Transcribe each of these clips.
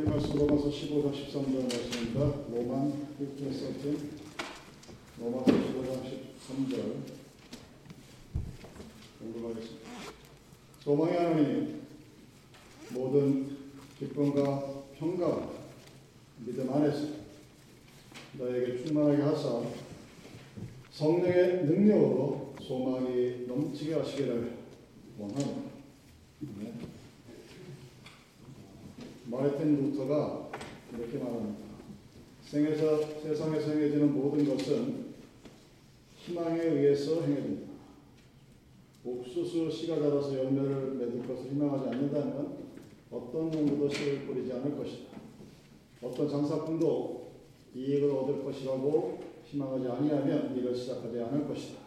우리 말씀 로마서 15장 13절 말씀입니다. 로만 15, 13 로마서 15장 13절 공부하겠습니다. 소망의 하나님 모든 기쁨과 평강 믿음 안에서 너에게 충만하게 하사 성령의 능력으로 소망이 넘치게 하시기를 원합니다. 네. 마르틴 루터가 이렇게 말합니다. 생에서 세상에서 행해지는 모든 것은 희망에 의해서 행해진다. 옥수수 씨가 자라서 열매를 맺을 것을 희망하지 않는다면 어떤 농부도 씨를 뿌리지 않을 것이다. 어떤 장사꾼도 이익을 얻을 것이라고 희망하지 아니하면 일을 시작하지 않을 것이다.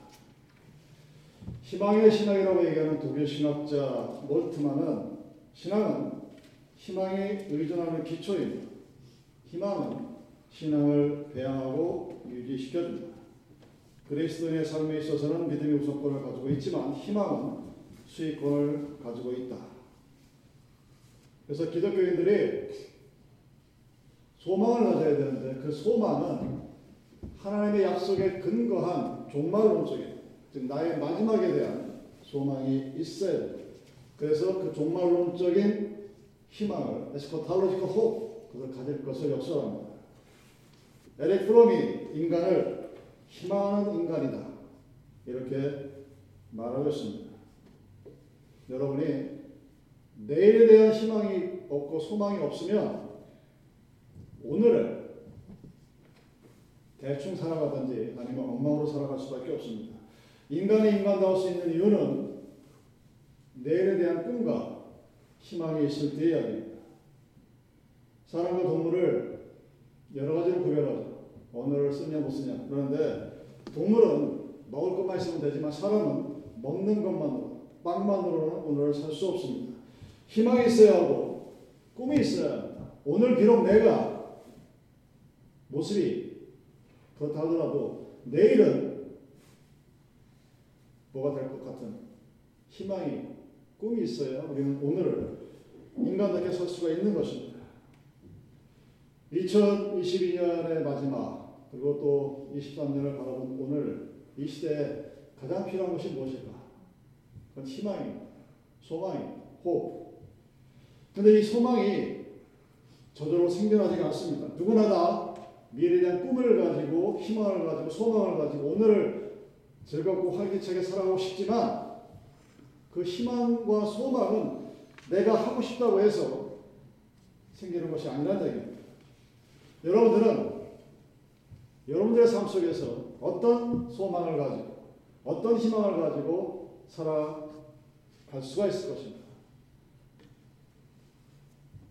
희망의 신앙이라고 얘기하는 독일 신학자 몰트만은 신앙은 희망에 의존하는 기초입니다. 희망은 신앙을 배양하고 유지시켜준다. 그리스도인의 삶에 있어서는 믿음이 우선권을 가지고 있지만 희망은 수익권을 가지고 있다. 그래서 기독교인들이 소망을 가져야 되는데 그 소망은 하나님의 약속에 근거한 종말론적인 즉 나의 마지막에 대한 소망이 있어야 돼. 그래서 그 종말론적인 희망을 에스코탈로지컬 호 그걸 가질 것을 역설합니다. 에릭 프롬이 인간을 희망하는 인간이다 이렇게 말하고 있습니다. 여러분이 내일에 대한 희망이 없고 소망이 없으면 오늘을 대충 살아가든지 아니면 엉망으로 살아갈 수밖에 없습니다. 인간이 인간다울 수 있는 이유는 내일에 대한 꿈과 희망이 있을 때의 이야기입니다. 사람과 동물을 여러 가지로 구별하죠. 언어를 쓰냐 못 쓰냐. 그런데 동물은 먹을 것만 있으면 되지만 사람은 먹는 것만으로 빵만으로는 오늘을 살 수 없습니다. 희망이 있어야 하고 꿈이 있어야 합니다. 오늘 비록 내가 모습이 그렇다 하더라도 내일은 뭐가 될 것 같은 희망이 꿈이 있어야 우리는 오늘을 인간답게 설 수가 있는 것입니다. 2022년의 마지막 그리고 또 23년을 바라본 오늘 이 시대에 가장 필요한 것이 무엇일까? 그건 희망입니다. 소망입니다. 호. 근데 이 소망이 저절로 생겨나지가 않습니다. 누구나 다 미래에 대한 꿈을 가지고 희망을 가지고 소망을 가지고 오늘을 즐겁고 활기차게 살아가고 싶지만 그 희망과 소망은 내가 하고 싶다고 해서 생기는 것이 얘기입니다. 여러분들은 여러분들의 삶 속에서 어떤 소망을 가지고 어떤 희망을 가지고 살아갈 수가 있을 것입니다.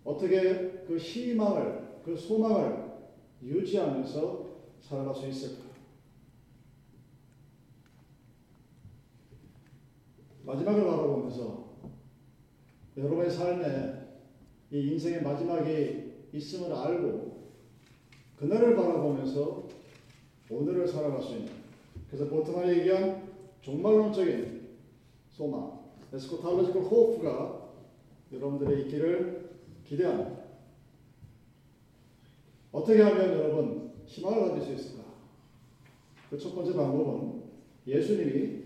어떻게 그 희망을, 그 소망을 유지하면서 살아갈 수 있을까? 마지막을 바라보면서 여러분의 삶에 이 인생의 마지막이 있음을 알고 그날을 바라보면서 오늘을 살아갈 수 있는 그래서 보트만이 얘기한 종말론적인 소망 에스코탈로지컬 호프가 여러분들의 있기를 기대합니다. 어떻게 하면 여러분 희망을 가질 수 있을까? 그 첫 번째 방법은 예수님이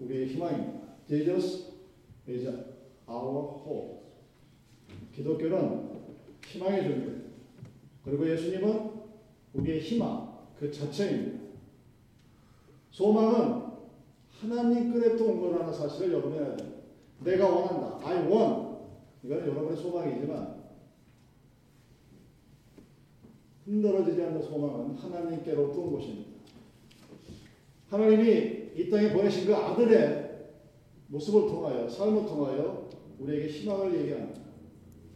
우리의 희망입니다. Jesus is our hope. 기독교는 희망의 존재. 그리고 예수님은 우리의 희망 그 자체입니다. 소망은 하나님 끝에부터 온 거라는 사실을 여러분이 알아야 돼요. 내가 원한다. I want. 이건 여러분의 소망이지만 흔들어지지 않는 소망은 하나님께로부터 온 것입니다. 하나님이 이 땅에 보내신 그 아들의 모습을 통하여 삶을 통하여 우리에게 희망을 얘기합니다.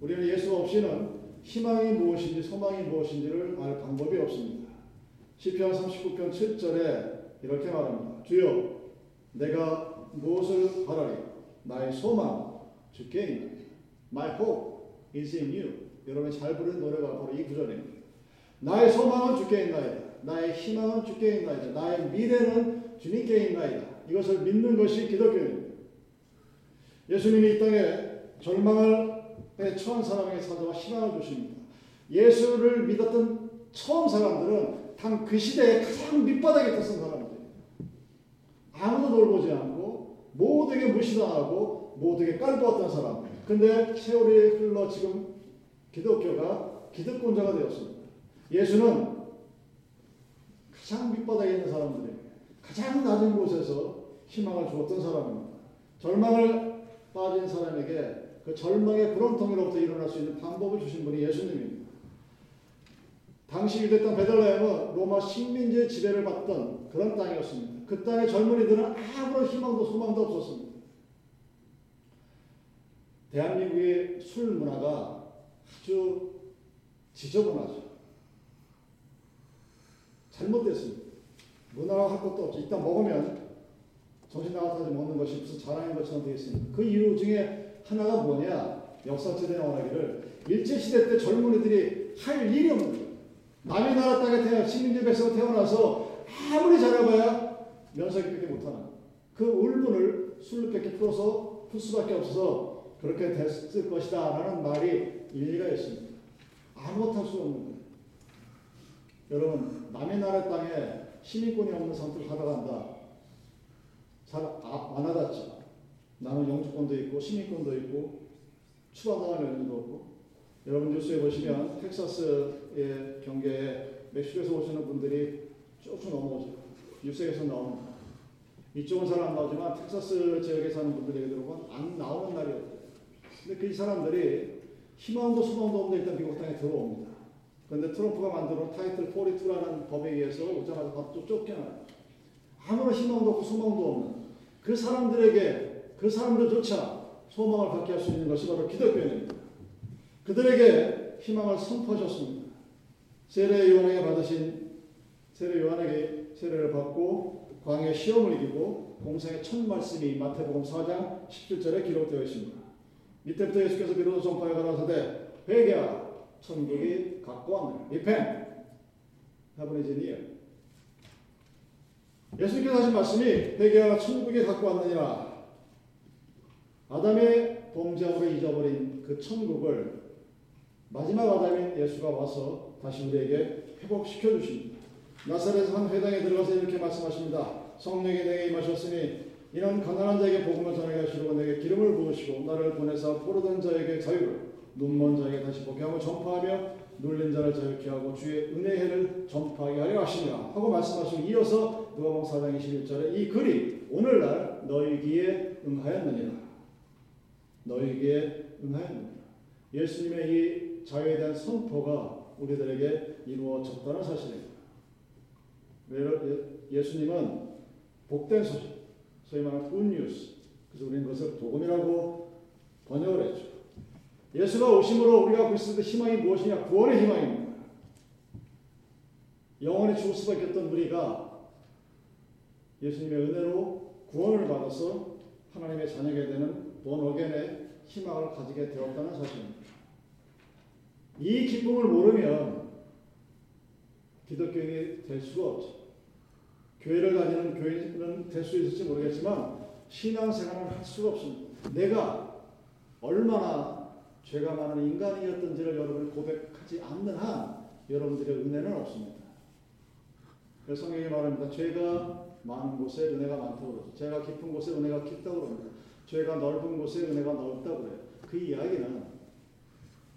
우리는 예수 없이는 희망이 무엇인지 소망이 무엇인지를 알 방법이 없습니다. 시편 39편 7절에 이렇게 말합니다. 주여 내가 무엇을 바라리 나의 소망 주께 있나니 My hope is in you. 여러분이 잘 부르는 노래가 바로 이 구절입니다. 나의 소망은 주께 있나이다. 나의 희망은 주께 있나이다. 나의 미래는 주님께 있나이다. 이것을 믿는 것이 기독교입니다. 예수님이 이 땅에 절망을 처한 사람에게 찾아와 희망을 주십니다. 예수를 믿었던 처음 사람들은 당 그 시대에 가장 밑바닥에 있었던 사람들이에요. 아무도 돌보지 않고 모두에게 무시당하고 모두에게 깔보았던 사람. 근데 세월이 흘러 지금 기독교가 기득권자가 되었습니다. 예수는 가장 밑바닥에 있는 사람들에게 가장 낮은 곳에서 희망을 주었던 사람입니다. 절망을 빠진 사람에게 그 절망의 구렁텅이로부터 일어날 수 있는 방법을 주신 분이 예수님입니다. 당시 유대 땅 베들레헴은 로마 식민지의 지배를 받던 그런 땅이었습니다. 그 땅의 젊은이들은 아무런 희망도 소망도 없었습니다. 대한민국의 술 문화가 아주 지저분하죠. 잘못됐습니다. 문화가 할 것도 없죠. 일단 먹으면 정신 나가서 먹는 것이 무슨 자랑인 것처럼 되어 있습니다. 그 이유 중에 하나가 뭐냐? 역사책에 나오기를 일제시대 때 젊은이들이 할 일이 없는 거예요. 남의 나라 땅에 태어 식민지 백성 태어나서 아무리 잘해봐야 면서기밖에 못하는 그 울분을 술로밖에 풀어서 풀 수밖에 없어서 그렇게 됐을 것이다 라는 말이 일리가 있습니다. 아무것도 할 수 없는 거예요. 여러분 남의 나라 땅에 시민권이 없는 상태로 살아간다. 잘 아, 많아졌죠. 나는 영주권도 있고 시민권도 있고 추방당할 여지도 없고 여러분 뉴스에 보시면 텍사스의 경계에 멕시코에서 오시는 분들이 쭉쭉 넘어오죠. 뉴스에서 나옵니다. 이쪽은 잘 안 나오지만 텍사스 지역에 사는 분들 얘기 들어보면 안 나오는 날이었대요. 근데 그 사람들이 희망도 소망도 없는데 일단 미국 땅에 들어옵니다. 그런데 트럼프가 만들어 타이틀 42라는 법에 의해서 오자마자 밥도 쫓겨나요. 아무런 희망도 없고 소망도 없는 그 사람들에게 그 사람들조차 소망을 갖게 할 수 있는 것이 바로 기독교입니다. 그들에게 희망을 선포하셨습니다. 세례 요한에게 받으신 세례 요한에게 세례를 받고 광야 시험을 이기고 공생의 첫 말씀이 마태복음 4장 17절에 기록되어 있습니다. 이때부터 예수께서 비로소 전파에 가라사대 회개하라 천국이 왔네. Repent. Heaven. 예수님께서 하신 말씀이 회개하라 천국이 갖고 왔느니라. 아담의 범죄함으로 잊어버린 그 천국을 마지막 아담인 예수가 와서 다시 우리에게 회복시켜 주십니다. 나사렛 한 회당에 들어가서 이렇게 말씀하십니다. 성령이 내게 임하셨으니 이는 가난한 자에게 복음을 전하게 하시고 내게 기름을 부으시고 나를 보내사 포로된 자에게 자유를 눈먼 자에게 다시 보게 하고 전파하며 눌린 자를 자유케 하고 주의 은혜의 해를 전파하게 하려 하시니라 하고 말씀하시고 이어서 누가복음 4장 21절에 이 글이 오늘날 너희기에 응하였느니라 너희기에 응하였느니라 예수님의 이 자유에 대한 선포가 우리들에게 이루어졌다는 사실입니다. 예수님은 복된 소식, 소위 말하는 굿뉴스, 그래서 우리는 그것을 복음이라고 번역을 했죠. 예수가 오심으로 우리가 때 희망이 무엇이냐? 구원의 희망입니다. 영원히 죽을 수밖에 없던 우리가 예수님의 은혜로 구원을 받아서 하나님의 자녀가 되는 본어겐의 희망을 가지게 되었다는 사실입니다. 이 기쁨을 모르면 기독교인이 될 수가 없죠. 교회를 다니는 교인은 될 수 있을지 모르겠지만 신앙생활을 할 수가 없습니다. 내가 얼마나 죄가 많은 인간이었던지를 여러분이 고백하지 않는 한 여러분들의 은혜는 없습니다. 성경이 말합니다. 죄가 많은 곳에 은혜가 많다고 그러죠. 죄가 깊은 곳에 은혜가 깊다고 그럽니다. 죄가 넓은 곳에 은혜가 넓다고 그래요. 그 이야기는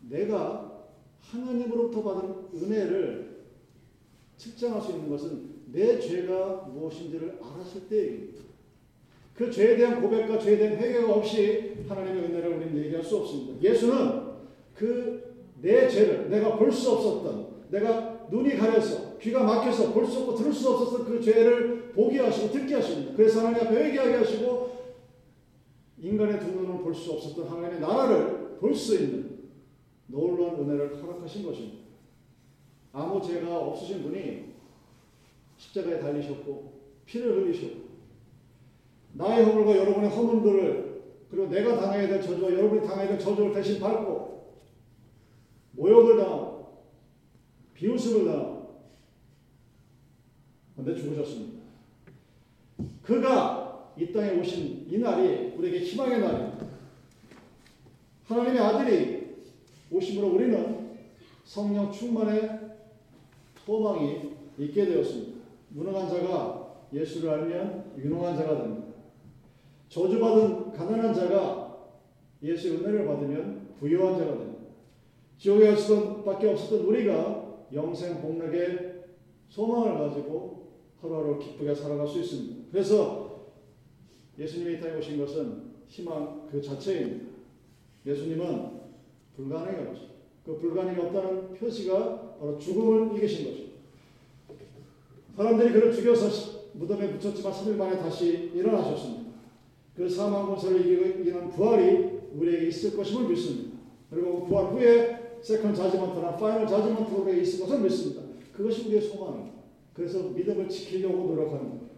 내가 하나님으로부터 받은 은혜를 측정할 수 있는 것은 내 죄가 무엇인지를 알았을 때입니다. 그 죄에 대한 고백과 죄에 대한 회개가 없이 하나님의 은혜를 우리는 얘기할 수 없습니다. 예수는 그 내 죄를 내가 볼 수 없었던 내가 눈이 가려서 귀가 막혀서 볼 수 없고 들을 수 없었던 그 죄를 보게 하시고 듣게 하십니다. 그래서 하나님 앞에 회개하게 하시고 인간의 두 눈은 볼수 없었던 하나님의 나라를 볼 수 있는 놀라운 은혜를 허락하신 것입니다. 아무 죄가 없으신 분이 십자가에 달리셨고 피를 흘리셨고 나의 허물과 여러분의 허물들을 그리고 내가 당해야 될 저주와 여러분이 당해야 될 저주를 대신 밟고 모욕을 당하고 비웃음을 당하고 근데 죽으셨습니다. 그가 이 땅에 오신 이 날이 우리에게 희망의 날입니다. 하나님의 아들이 오심으로 우리는 성령 충만의 소망이 있게 되었습니다. 무능한 자가 예수를 알면 유능한 자가 됩니다. 저주받은 가난한 자가 예수의 은혜를 받으면 부유한 자가 됩니다. 지옥에 갈 수밖에 없었던 우리가 영생 복락의 소망을 가지고 하루하루 기쁘게 살아갈 수 있습니다. 그래서 예수님이 이 땅에 오신 것은 희망 그 자체입니다. 예수님은 불가능이 없죠. 그 불가능이 없다는 표시가 바로 죽음을 이기신 거죠. 사람들이 그를 죽여서 무덤에 묻었지만 3일 만에 다시 일어나셨습니다. 그 사망 권세를 이기는 부활이 우리에게 있을 것임을 믿습니다. 그리고 부활 후에 세컨 자지먼트나 파이널 우리에게 있을 것을 믿습니다. 그것이 우리의 소망입니다. 그래서 믿음을 지키려고 노력하는 거예요.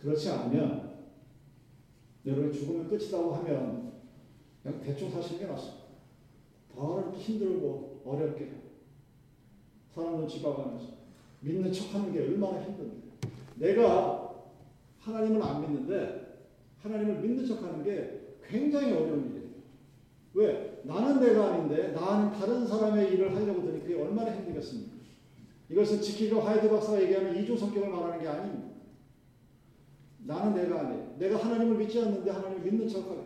그렇지 않으면 여러분이 죽으면 끝이라고 하면 그냥 대충 사시는 게 낫습니다. 더 힘들고 어렵게 사람 눈치 봐가면서 믿는 척하는 게 얼마나 힘든데 내가 하나님을 안 믿는데 하나님을 믿는 척하는 게 굉장히 어려운 일이에요. 왜? 나는 내가 아닌데 나는 다른 사람의 일을 하려고 드니 그게 얼마나 힘들겠습니까? 이것은 지키고 하이드 박사가 얘기하는 이조 성격을 말하는 게 아닙니다. 나는 내가 아니에요. 내가 하나님을 믿지 않는데 하나님을 믿는 척하게.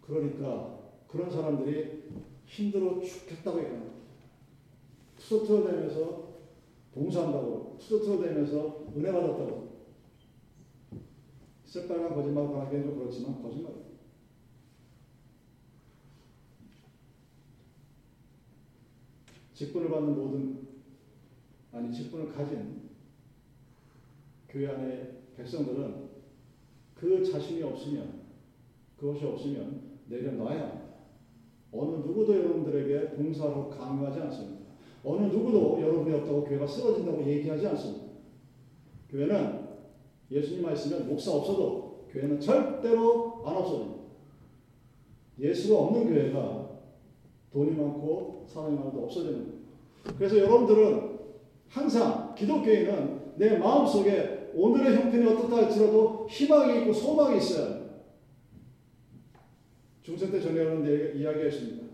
그러니까 그런 사람들이 힘들어 죽겠다고 얘기합니다. 투서투어 되면서 봉사한다고, 투서투어 되면서 은혜 받았다고. 새빨간 거짓말 하기엔 좀 그렇지만 거짓말. 직분을 받는 모든 아니 직분을 가진 교회 안의 백성들은 그 자신이 없으면 그것이 없으면 내려놔야 합니다. 어느 누구도 여러분들에게 봉사로 강요하지 않습니다. 어느 누구도 여러분이 없다고 교회가 쓰러진다고 얘기하지 않습니다. 교회는 예수님만 있으면 목사 없어도 교회는 절대로 안 없어집니다. 예수가 없는 교회가 돈이 많고 사람이 많아도 거예요. 그래서 여러분들은 항상 기독교인은 내 마음속에 오늘의 형편이 어떻다 할지라도 희망이 있고 소망이 합니다. 중세 때 전해오는 이야기였습니다.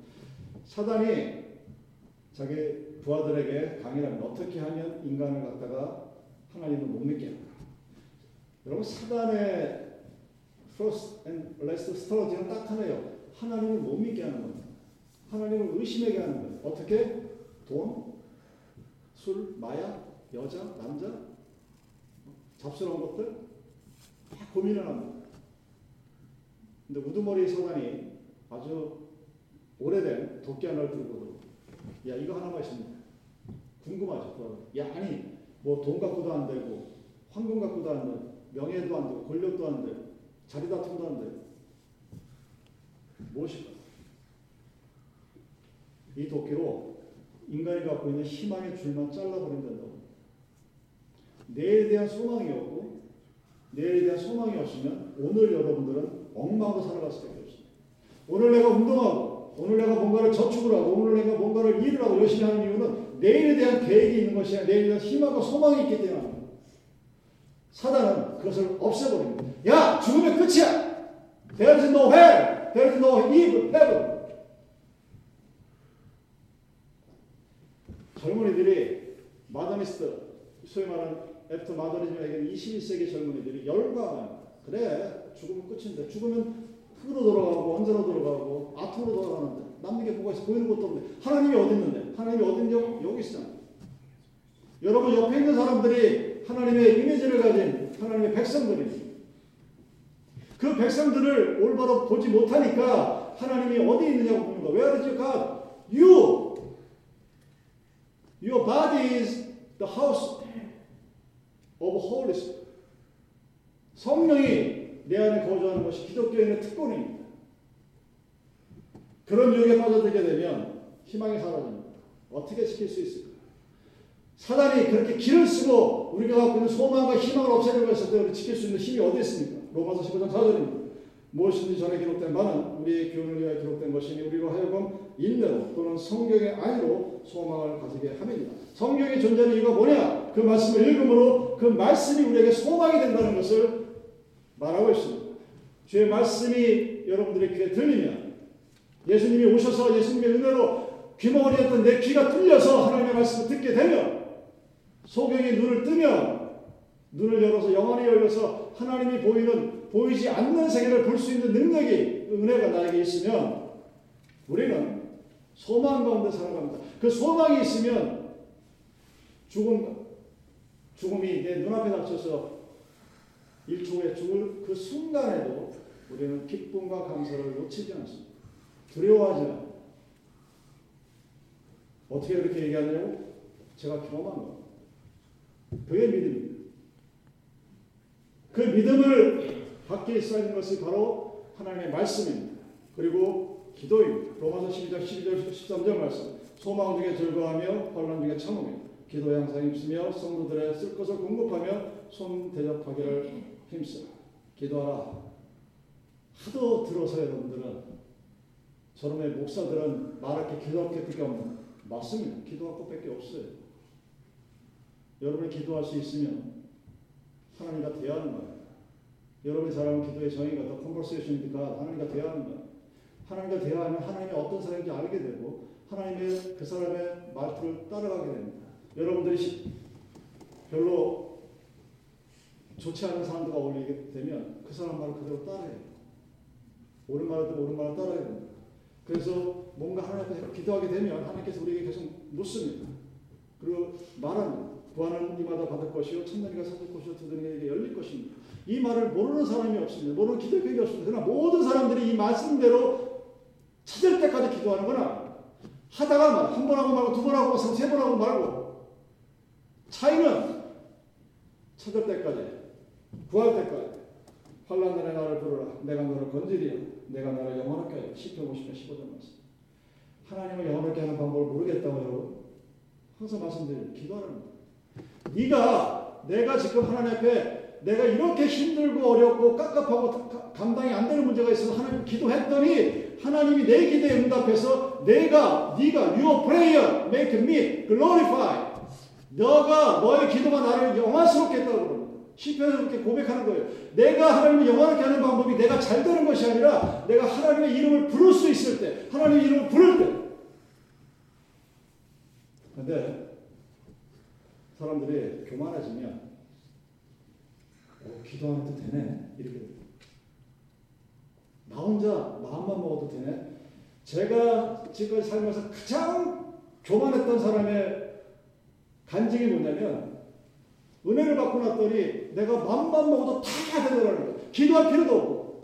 사단이 자기 부하들에게 강의합니다. 어떻게 하면 인간을 갖다가 하나님을 못 믿게 할까? 여러분 사단의 first and last strategy는 딱 하나예요. 하나님을 못 믿게 하는 겁니다. 하나님을 의심하게 하는 거예요. 어떻게? 돈, 술, 마약, 여자, 남자, 잡스러운 것들 다 고민을 합니다. 근데 우두머리 사단이 아주 오래된 도끼 하나를 들고 야 이거 하나만 있습니다. 궁금하죠. 야 아니 뭐 돈 갖고도 안 되고 황금 갖고도 안 되고 명예도 안 되고 권력도 안 되고 자리 다툼도 안 되고 무엇일까? 이 도끼로 인간이 갖고 있는 희망의 줄만 잘라버린다고. 내일에 대한 소망이 없고 내일에 대한 소망이 없으면 오늘 여러분들은 엉망으로 살아갈 수밖에 없습니다. 오늘 내가 운동하고 오늘 내가 뭔가를 저축을 하고 오늘 내가 뭔가를 일을 하고 열심히 하는 이유는 내일에 대한 계획이 있는 것이 아니라 내일에 대한 희망과 소망이 있기 때문입니다. 사단은 그것을 없애버립니다. 야 죽으면 끝이야. There is no hell. There is no evil, heaven. 젊은이들이 modernist, 소위 말하는 after modernism에게 21세기 젊은이들이 열광 그래 죽으면 끝인데 죽으면 흙으로 돌아가고 먼지로 돌아가고 atom으로 돌아가는데 남는 게 뭐가 있어? 보이는 것도 없는데 하나님이 어디 있는데? 하나님이 어딘지 여기 있잖아. 여러분 옆에 있는 사람들이 하나님의 이미지를 가진 하나님의 백성들이 그 백성들을 올바로 보지 못하니까 하나님이 어디 있느냐고 묻는 거 Where is God? You Your body is the house of Holy Spirit. 성령이 내 안에 거주하는 것이 기독교인의 특권입니다. 그런 유혹에 빠져들게 되면 희망이 사라집니다. 어떻게 지킬 수 있을까? 사단이 그렇게 길을 쓰고 우리가 갖고 있는 소망과 희망을 없애려고 했을 때 우리 지킬 수 있는 힘이 어디 있습니까? 로마서 15장 4절입니다. 무엇이든지 전에 기록된 바는 우리의 교훈을 위하여 기록된 것이니 우리로 하여금 인내로 또는 성경의 안으로 소망을 가지게 함입니다. 성경이 존재하는 이유가 뭐냐? 그 말씀을 읽음으로 그 말씀이 우리에게 소망이 된다는 것을 말하고 있습니다. 주의 말씀이 여러분들의 귀에 들리면 예수님이 오셔서 예수님의 은혜로 귀머거리였던 내 귀가 뚫려서 하나님의 말씀을 듣게 되면 소경의 눈을 뜨면 눈을 열어서 영원히 열려서 하나님이 보이는 보이지 않는 세계를 볼 수 있는 능력이 은혜가 나에게 있으면 우리는 소망 가운데 살아갑니다. 그 소망이 있으면 죽음 죽음이 내 눈앞에 닥쳐서 1초 후에 죽을 그 순간에도 우리는 기쁨과 감사를 놓치지 않습니다. 두려워하지 않아요. 어떻게 그렇게 얘기하냐고? 제가 경험한 겁니다. 그게 믿음입니다. 그 믿음을 받기 쌓이는 것이 바로 하나님의 말씀입니다. 그리고 기도입니다. 로마서 12장 12절 13절 말씀. 소망 중에 즐거워하며 환란 중에 참으며 기도 양상 힘쓰며 성도들의 쓸 것을 공급하며 손 대접하기를 힘써. 기도하라. 하도 들어서 여러분들은 저놈의 목사들은 말할 게 기도할 게 밖에 없는 맞습니다. 기도할 것밖에 없어요. 여러분이 기도할 수 있으면 하나님과 대화하는 거예요. 여러분이 잘하는 기도의 정의가 더 컨버세이션이니까 하나님과 대화하는 거예요. 하나님과 대화하면 하나님이 어떤 사람인지 알게 되고 하나님의 그 사람의 말투를 따라가게 됩니다. 여러분들이 별로 좋지 않은 사람들과 어울리게 되면 그 사람 말을 그대로 따라해요. 옳은 말을 옳은 말을 따라야 됩니다. 그래서 뭔가 하나님 앞에 기도하게 되면 하나님께서 우리에게 계속 묻습니다. 그리고 말합니다. 구하는 이마다 받을 것이요 천년이가 찾을 것이요 두드리에게 열릴 것입니다. 이 말을 모르는 사람이 없습니다. 모르는 기도객이 없습니다. 그러나 모든 사람들이 이 말씀대로 찾을 때까지 기도하는 거나 하다가 한 번 하고 말고 두 번 하고 세 번 하고 말고 차이는 찾을 때까지 구할 때까지. 환란 날에 나를 부르라. 내가 너를 건지리라. 내가 너를 영원하게 하여 시편 50편 15절 말씀. 하나님을 영원하게 하는 방법을 모르겠다고 여러분 항상 말씀드려요 기도하라는 거예요 네가 내가 지금 하나님 앞에 내가 이렇게 힘들고 어렵고 깝깝하고 감당이 안 되는 문제가 있어서 하나님 기도했더니 하나님이 내 기도에 응답해서 내가 네가 your prayer make me glorify 너가 너의 기도가 나를 영화스럽게 했다고 그럽니다. 시편에서 그렇게 고백하는 거예요. 내가 하나님을 영원하게 하는 방법이 내가 잘 되는 것이 아니라 내가 하나님의 이름을 부를 수 있을 때 하나님의 이름을 부를 때 근데 사람들이 교만해지면 어, 기도 안 해도 되네 이렇게. 나 혼자 마음만 먹어도 되네. 제가 지금까지 살면서 가장 교만했던 사람의 간증이 뭐냐면 은혜를 받고 났더니 내가 마음만 먹어도 다 되더라는 거예요. 기도할 필요도 없고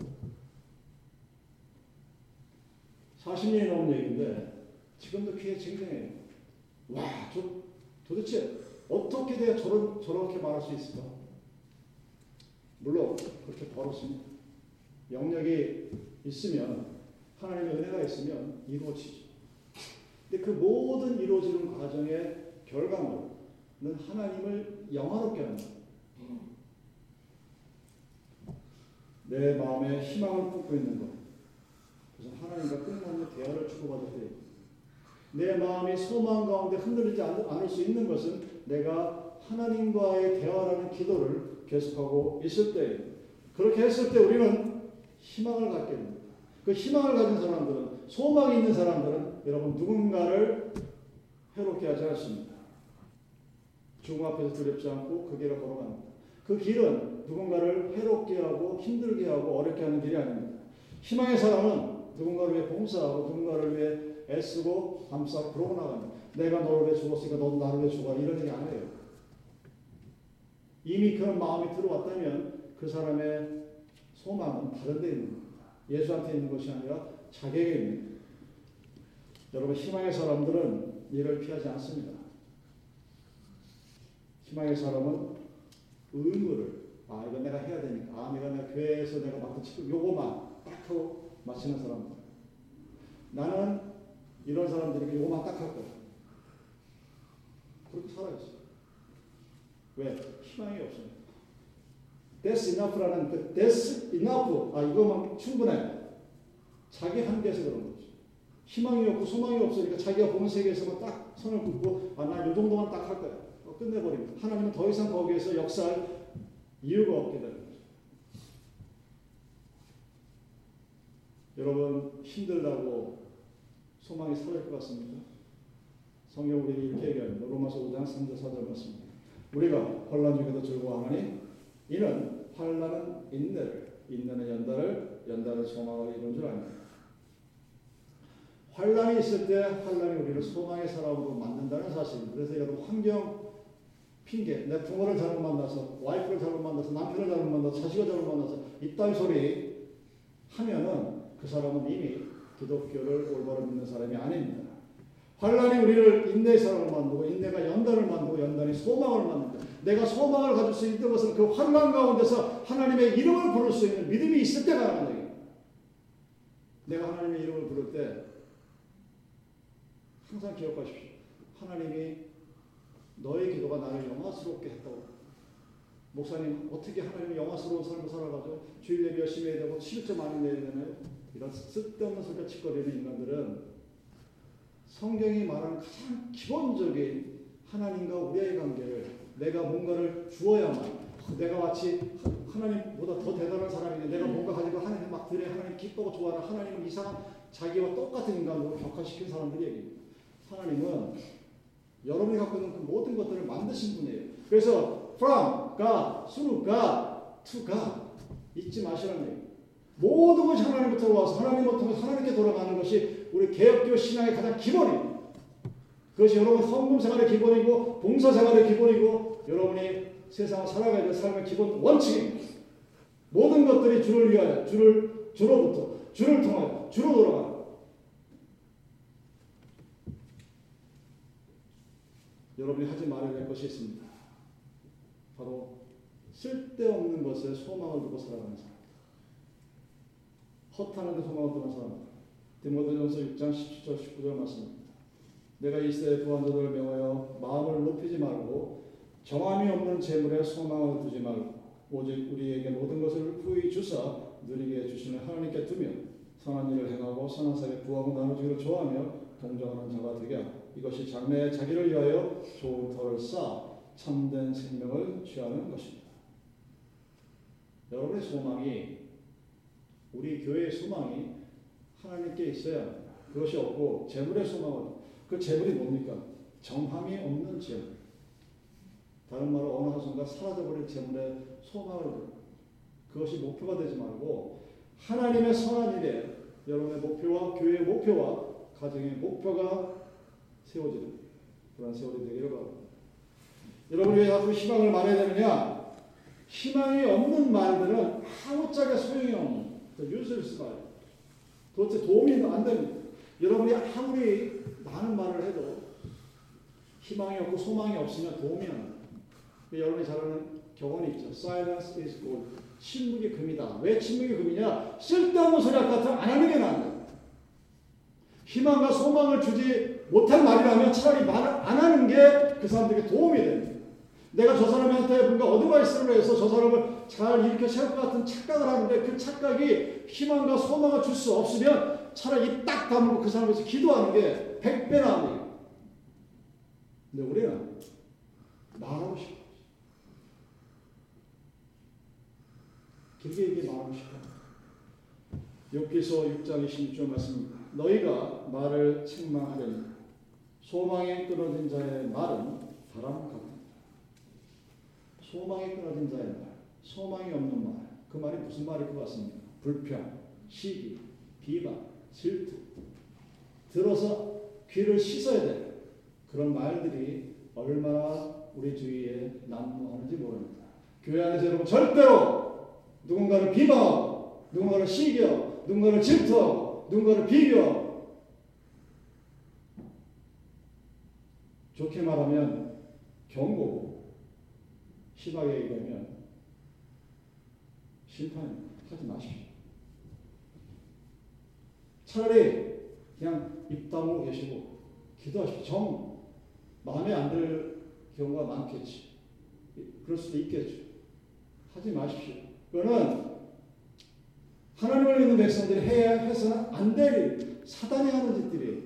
40년이 넘은 얘기인데 지금도 귀에 쟁쟁해요. 와, 저 도대체 어떻게 돼야 저런, 저렇게 말할 수 있을까? 물론 그렇게 벌었습니다. 영역이 있으면 하나님의 은혜가 있으면 이루어지죠. 근데 그 모든 이루어지는 과정의 결과물은 하나님을 영화롭게 하는 내 마음에 희망을 품고 있는 것. 그래서 하나님과 끊임없는 대화를 주고받을 때, 내 마음이 소망 가운데 흔들리지 않을 수 있는 것은 내가 하나님과의 대화라는 기도를 계속하고 있을 때, 그렇게 했을 때 우리는 희망을 갖게 됩니다. 그 희망을 가진 사람들은, 소망이 있는 사람들은 여러분 누군가를 해롭게 하지 않습니다. 죽음 앞에서 두렵지 않고 그 길을 걸어갑니다. 그 길은 누군가를 해롭게 하고 힘들게 하고 어렵게 하는 길이 아닙니다. 희망의 사람은 누군가를 위해 봉사하고 누군가를 위해 애쓰고 감싸고 그러고 나갑니다. 내가 너를 위해 죽었으니까 너도 나를 위해 죽어 이런 얘기 안 해요. 이미 그런 마음이 들어왔다면 그 사람의 소망은 다른 데 있는 겁니다. 예수한테 있는 것이 아니라 자기에게 있는 여러분 희망의 사람들은 이를 피하지 않습니다. 희망의 사람은 의무를 아 이건 내가 해야 되니까 아 내가 내가 교회에서 내가 맡은 요거만 딱 하고 마치는 사람들 나는 이런 사람들이 요거만 딱할 거야 그렇게 살아있어 왜? 희망이 없어요 That's enough라는 그 That's enough. 아 이거만 충분해. 자기 한계에서 그런 거죠 희망이 없고 소망이 없으니까 자기가 보는 세계에서만 딱 선을 긋고 아나요 정도만 딱 할 거야. 끝내버립니다. 하나님은 더 이상 거기에서 역사할 이유가 없게 되는 거죠. 여러분 힘들다고 소망이 사라질 것 같습니까? 성경 우리 이렇게 얘기합니다. 로마서 5장 3절 4절 말씀. 우리가 환란 중에도 즐거워하니 이는 환란은 인내를, 인내는 연달을, 연달은 소망을 이룬 줄 압니다. 환란이 있을 때 환란이 우리를 소망의 사람으로 만든다는 사실. 그래서 여러분 환경 핑계, 내 부모를 잘못 만나서, 와이프를 잘못 만나서, 남편을 잘못 만나서, 자식을 잘못 만나서 이따위 소리 하면은 그 사람은 이미 기독교를 올바로 믿는 사람이 아닙니다. 환란이 우리를 인내의 사람을 만들고 인내가 연단을 만들고 연단이 소망을 만든다. 내가 소망을 가질 수 있는 것은 그 환란 가운데서 하나님의 이름을 부를 수 있는 믿음이 있을 때 가능한 얘기예요. 내가 하나님의 이름을 부를 때 항상 기억하십시오. 하나님이 너의 기도가 나를 영화스럽게 했다고. 목사님 어떻게 하나님의 영화스러운 삶을 살아가죠? 주일 예배 열심히 해야 되고 11점 많이 내야 되나요? 이런 쓸데없는 소리가 짓거리는 인간들은 성경이 말하는 가장 기본적인 하나님과 우리의 관계를 내가 뭔가를 주어야만 내가 마치 하나님보다 더 대단한 사람인데 내가 뭔가 가지고 하나님 막 드려 하나님 기뻐하고 좋아하는 하나님은 이상한 자기와 똑같은 인간으로 격화시킨 사람들이 얘기입니다. 하나님은 여러분이 갖고 있는 그 모든 것들을 만드신 분이에요. 그래서 from God, through God, to God 잊지 마시라는 얘기예요. 모든 것이 하나님부터 와서 하나님을 통해 하나님께 돌아가는 것이 우리 개혁교 신앙의 가장 기본입니다. 그것이 여러분 성금 생활의 기본이고 봉사 생활의 기본이고 여러분이 세상을 살아가야 될 삶의 기본 원칙입니다. 모든 것들이 주를 위하여 주를 주로부터 주를 통하여 주로 돌아가는 여러분이 하지 말아야 될 것이 있습니다. 바로 쓸데없는 것에 소망을 두고 살아가는 사람. 허탄한 데 소망을 두는 사람. 디모데전서 6장 17절 19절 말씀입니다. 내가 이 시대의 부한자들을 명하여 마음을 높이지 말고 정함이 없는 재물에 소망을 두지 말고 오직 우리에게 모든 것을 후히 주사 누리게 주시는 하나님께 두며 선한 일을 행하고 선한 사에 부하고 나누기를 좋아하며 동정하는 자가 되게 하고 이것이 장래에 자기를 위하여 좋은 터를 쌓아 참된 생명을 취하는 것입니다. 여러분의 소망이 우리 교회의 소망이 하나님께 있어야. 그것이 없고 재물의 소망은 그 재물이 뭡니까? 정함이 없는 재물. 다른 말로 어느 한순간 사라져버릴 재물의 소망을 그것이 목표가 되지 말고 하나님의 선한 일에 여러분의 목표와 교회의 목표와 가정의 목표가 세워지는 그런 세월이 되기를 바랍니다. 여러분이 왜 자꾸 희망을 말해야 되느냐? 희망이 없는 말들은 아무짝에 소용이 없는 말. 도대체 도움이 안 됩니다. 여러분이 아무리 많은 말을 해도 희망이 없고 소망이 없으면 도움이 안 돼요. 여러분이 잘 아는 경험이 있죠. Silence is gold. 침묵이 금이다. 왜 침묵이 금이냐? 쓸데없는 소리 같은 안 하는 게 나은 희망과 소망을 주지 못할 말이라면 차라리 말을 안 하는 게 그 사람들에게 도움이 됩니다. 내가 저 사람한테 뭔가 어드바이스를 해서 저 사람을 잘 일으켜 세울 것 같은 착각을 하는데 그 착각이 희망과 소망을 줄 수 없으면 차라리 딱 다물고 그 사람에서 기도하는 게 백배 나은 근데 우리는 말하고 싶어. 길게 얘기 말하고 싶어. 욥기서 6장 26절 말씀입니다. 너희가 말을 책망하려니 소망에 끊어진 자의 말은 바람 같다. 소망에 끊어진 자의 말, 소망이 없는 말, 그 말이 무슨 말일 것 같습니까? 불평, 시기, 비방, 질투. 들어서 귀를 씻어야 돼. 그런 말들이 얼마나 우리 주위에 난무하는지 모릅니다. 교회 안에서 여러분 절대로 누군가를 비방하고, 누군가를 시기하고, 누군가를 질투하고, 누군가를 비교하고, 좋게 말하면 경고고 심하게 얘기하면 심판하지 마십시오. 차라리 그냥 입 다물고 계시고 기도하십시오. 정 마음에 안 들 경우가 많겠지. 그럴 수도 있겠죠. 하지 마십시오. 그거는 하나님을 믿는 백성들이 해야 해서는 안 될 사단이 하는 짓들이에요.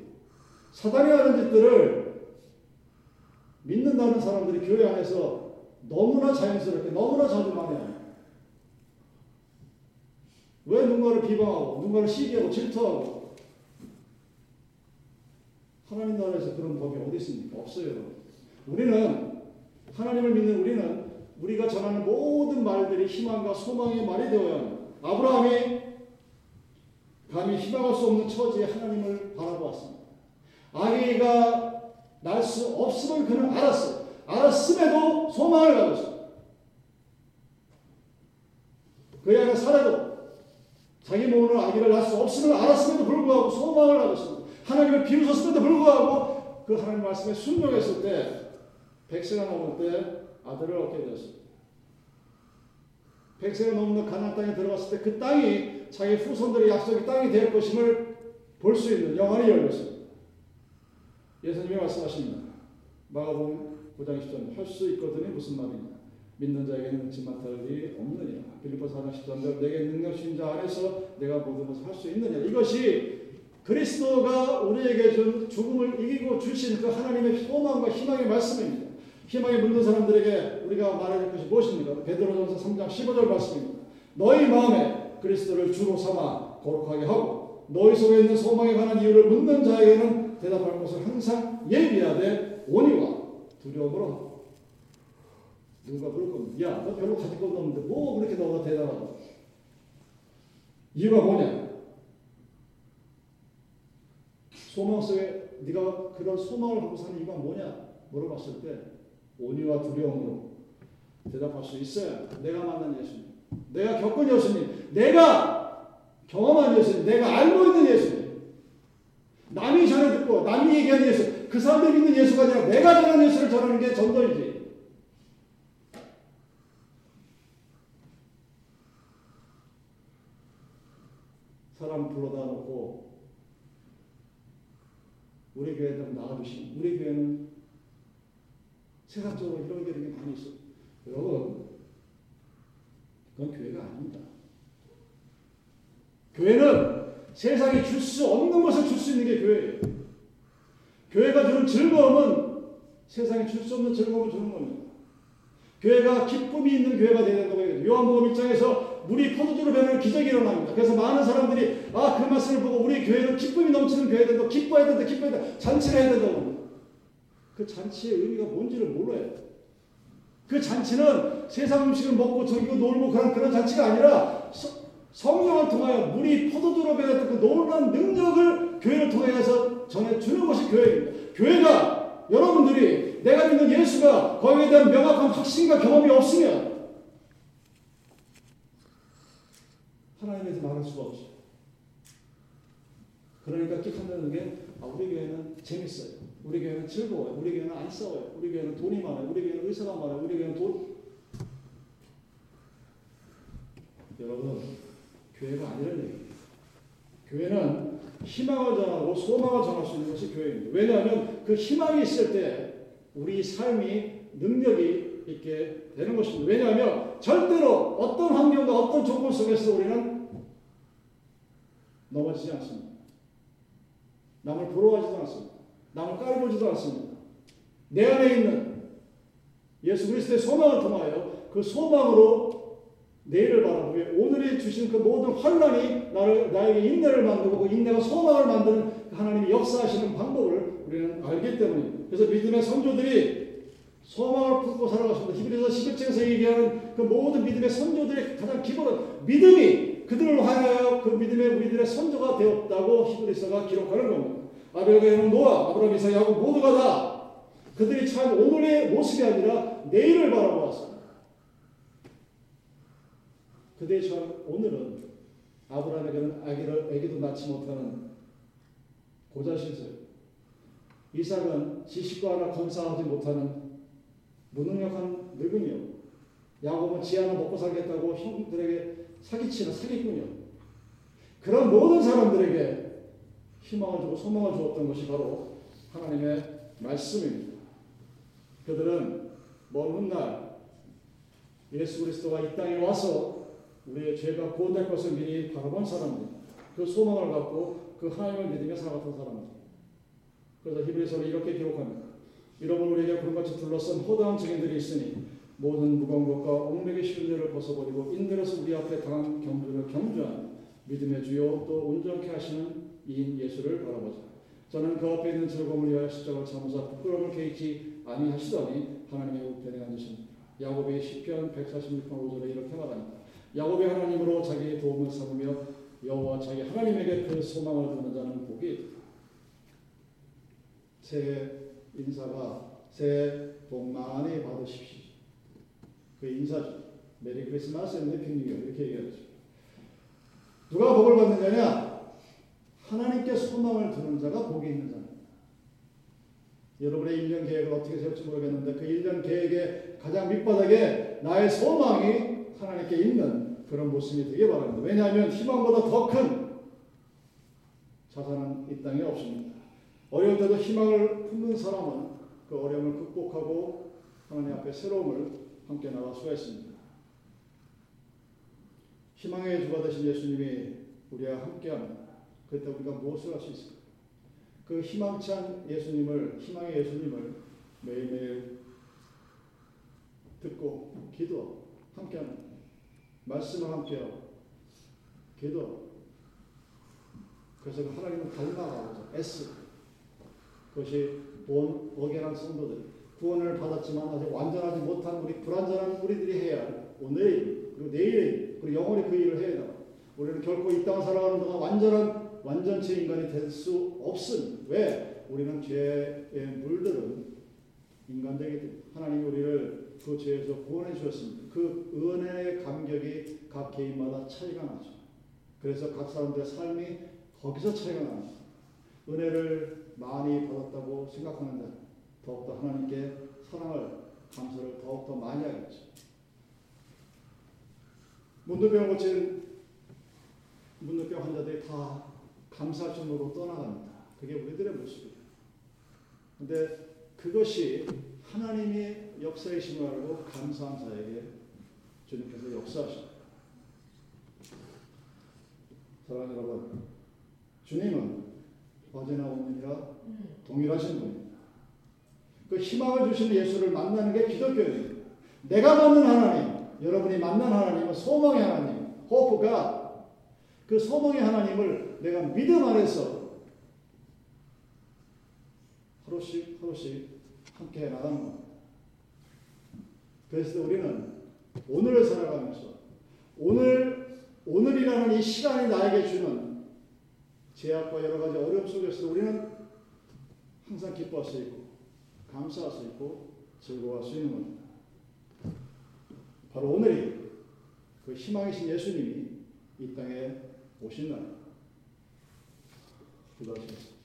사단이 하는 짓들을 믿는다는 사람들이 교회 안에서 너무나 자연스럽게 너무나 자주 많이 해요. 왜 누군가를 비방하고 누군가를 시기하고 질투하고 하나님 나라에서 그런 법이 어디 있습니까? 없어요. 우리는 하나님을 믿는 우리는 우리가 전하는 모든 말들이 희망과 소망의 말이 되어야 합니다. 아브라함이 감히 희망할 수 없는 처지에 하나님을 바라보았습니다. 아기가 날 수 없음을 그는 알았어요. 알았음에도 소망을 가졌어요. 그의 안에 살아도 자기 몸으로 아기를 낳을 수 없음을 알았음에도 불구하고 소망을 가졌습니다. 하나님을 비웃었음에도 불구하고 그 하나님 말씀에 순종했을 때 백세가 넘을 때 아들을 얻게 되었습니다. 백세가 넘는 가나안 땅에 들어갔을 때 그 땅이 자기 후손들의 약속의 땅이 될 것임을 볼 수 있는 영안이 열렸습니다. 예수님이 말씀하십니다. 마가복음 9장 10절 할 수 있거든이 무슨 말이냐 믿는 자에게는 일이 없느냐 빌립보서 4장 13절 내게 능력 주신 자 안에서 내가 모든 것을 할 수 있느냐 이것이 그리스도가 우리에게 준 죽음을 이기고 주신 그 하나님의 소망과 희망의 말씀입니다. 희망에 묻는 사람들에게 우리가 말해야 될 것이 무엇입니까? 베드로전서 3장 15절 말씀입니다. 너희 마음에 그리스도를 주로 삼아 거룩하게 하고 너희 속에 있는 소망에 관한 이유를 묻는 자에게는 대답할 것을 항상 예비하되 온유와 두려움으로 누가 그럴 겁니다. 야, 너 별로 가질 것도 없는데 뭐 그렇게 너가 대단하다. 이유가 뭐냐? 소망 속에 네가 그런 소망을 갖고 사는 이유가 뭐냐? 물어봤을 때 온유와 두려움으로 대답할 수 있어야 내가 만난 예수님, 내가 겪은 예수님, 내가 경험한 예수님, 내가 알고 있는 예수님, 남이 전해 듣고 남이 얘기하는 예수, 그 사람들이 믿는 예수가 아니라 내가 전하는 예수를 전하는 게 전도이지. 사람 불러다 놓고 우리 교회는 나와주신 우리 교회는 세상적으로 이런 게 많이 있어. 여러분, 그건 교회가 아닙니다. 교회는 세상에 줄 수 없는 것을 줄 수 있는 게 교회예요. 교회가 주는 즐거움은 세상에 줄 수 없는 즐거움을 주는 겁니다. 교회가 기쁨이 있는 교회가 된다고 해요. 요한복음 1장에서 물이 포도주로 변하는 기적이 일어납니다. 그래서 많은 사람들이 아, 그 말씀을 보고 우리 교회는 기쁨이 넘치는 교회가 된다. 기뻐야 된다. 기뻐야 된다. 잔치를 해야 된다고. 그 잔치의 의미가 뭔지를 몰라요. 그 잔치는 세상 음식을 먹고 저기고 놀고 그런 그런 잔치가 아니라 성령을 통하여 물이 포도주로 변했던 그 놀라운 능력을 교회를 통해서 전해주는 것이 교회입니다. 교회가 여러분들이 내가 믿는 예수가 거기에 대한 명확한 확신과 경험이 없으면 하나님에 대해서 말할 수가 없어요. 그러니까 끽한다는 게 아, 우리 교회는 재밌어요. 우리 교회는 즐거워요. 우리 교회는 안 싸워요. 우리 교회는 돈이 많아요. 우리 교회는 의사가 많아요. 우리 교회는 돈. 여러분, 교회가 아니라는 얘기예요. 교회는 희망을 전하고 소망을 전할 수 있는 것이 교회입니다. 왜냐하면 그 희망이 있을 때 우리 삶이 능력이 있게 되는 것입니다. 왜냐하면 절대로 어떤 환경과 어떤 조건 속에서 우리는 넘어지지 않습니다. 남을 부러워하지도 않습니다. 남을 깔보지도 않습니다. 내 안에 있는 예수 그리스도의 소망을 통하여 그 소망으로 내일을 바라보며 오늘이 주신 그 모든 환란이 나를 나에게 인내를 만들고 그 인내가 소망을 만드는 하나님이 역사하시는 방법을 우리는 알기 때문입니다. 그래서 믿음의 선조들이 소망을 품고 살아갔습니다. 히브리서 11장에서 얘기하는 그 모든 믿음의 선조들의 가장 기본은 믿음이 그들을 하여 그 믿음의 우리들의 선조가 되었다고 히브리서가 기록하는 겁니다. 아벨과 에녹 노아, 아브라함, 이삭, 야곱 모두가 다 그들이 참 오늘의 모습이 아니라 내일을 바라보았습니다. 그들이 참 오늘은 아브라함에게는 아기를 아기도 낳지 못하는 고자신세요. 이삭은 지식과 하나 건사하지 못하는 무능력한 늙은이요. 야곱은 지 하나 먹고 살겠다고 형들에게 사기치는 사기꾼이요. 그런 모든 사람들에게 희망을 주고 소망을 주었던 것이 바로 하나님의 말씀입니다. 그들은 먼 훗날 예수 그리스도가 이 땅에 와서 우리의 죄가 구원될 것을 미리 바라본 사람들, 그 소망을 갖고 그 하나님을 믿으며 살아갔던 사람들. 그래서 히브리서는 이렇게 기록합니다. 여러분 우리에게 불같이 둘러싼 허다한 증인들이 있으니 모든 무거운 것과 옥맥의 쉬운 죄를 벗어버리고 인들어서 우리 앞에 당한 경주를 경주한 믿음의 주요 또 온전케 하시는 이인 예수를 바라보자. 저는 그 앞에 있는 즐거움을 위하여 십자가를 참으사 부끄러움을 개의치 아니하시더니 하나님의 우편에 앉으십니다. 야곱의 시편 146편 5절에 이렇게 말합니다. 야곱의 하나님으로 자기의 도움을 삼으며 여호와 자기 하나님에게 그 소망을 두는 자는 복이. 새해 인사가 새해 복 많이 받으십시오. 그 인사죠. Merry Christmas and happy new 이렇게 얘기하죠. 누가 복을 받느냐냐? 하나님께 소망을 두는 자가 복이 있는 자입니다. 여러분의 1년 계획을 어떻게 세울지 모르겠는데 그 1년 계획의 가장 밑바닥에 나의 소망이 하나님께 있는 그런 모습이 되기 바랍니다. 왜냐하면 희망보다 더 큰 자산은 이 땅에 없습니다. 어려울 때도 희망을 품는 사람은 그 어려움을 극복하고 하나님 앞에 새로움을 함께 나갈 수가 있습니다. 희망의 주가 되신 예수님이 우리와 함께합니다. 그때 우리가 무엇을 할 수 있을까? 그 희망찬 예수님을 희망의 예수님을 매일매일 듣고 기도 함께하는 말씀을 함께하고 기도 그래서 그 하나님을 닮아가고자 애쓰 그것이 본 어게란 성도들 구원을 받았지만 아직 완전하지 못한 우리 불완전한 우리들이 해야 할 오늘 그리고 내일 그리고 영원히 그 일을 해야 된다. 우리는 결코 이 땅을 살아가는 동안 완전한 완전체 인간이 될 수 없음. 왜? 우리는 죄에 물들은 인간되기 때문에 하나님이 우리를 그 죄에서 구원해 주셨습니다. 그 은혜의 감격이 각 개인마다 차이가 나죠. 그래서 각 사람들의 삶이 거기서 차이가 납니다. 은혜를 많이 받았다고 생각하는데 더욱더 하나님께 사랑을 감사를 더욱더 많이 하겠죠. 문둥병 고친 문둥병 환자들이 다 감사 중으로 떠나갑니다. 그게 우리들의 모습이에요. 근데 그것이 하나님이 역사이심을 알고 감사한 자에게 주님께서 역사하십니다. 사랑하는 여러분, 주님은 어제나 오늘이라 동일하신 분입니다. 그 희망을 주시는 예수를 만나는 게 기독교입니다. 내가 만난 하나님, 여러분이 만난 하나님은 소망의 하나님, 호프가 그 소망의 하나님을 내가 믿음 안에서 하루씩 하루씩 함께 나가는 겁니다. 그래서 우리는 오늘을 살아가면서 오늘 오늘이라는 이 시간이 나에게 주는 제약과 여러 가지 어려움 속에서 우리는 항상 기뻐할 수 있고 감사할 수 있고 즐거워할 수 있는 겁니다. 바로 오늘이 그 희망이신 예수님이 이 땅에 오신 날 기도하시겠습니다.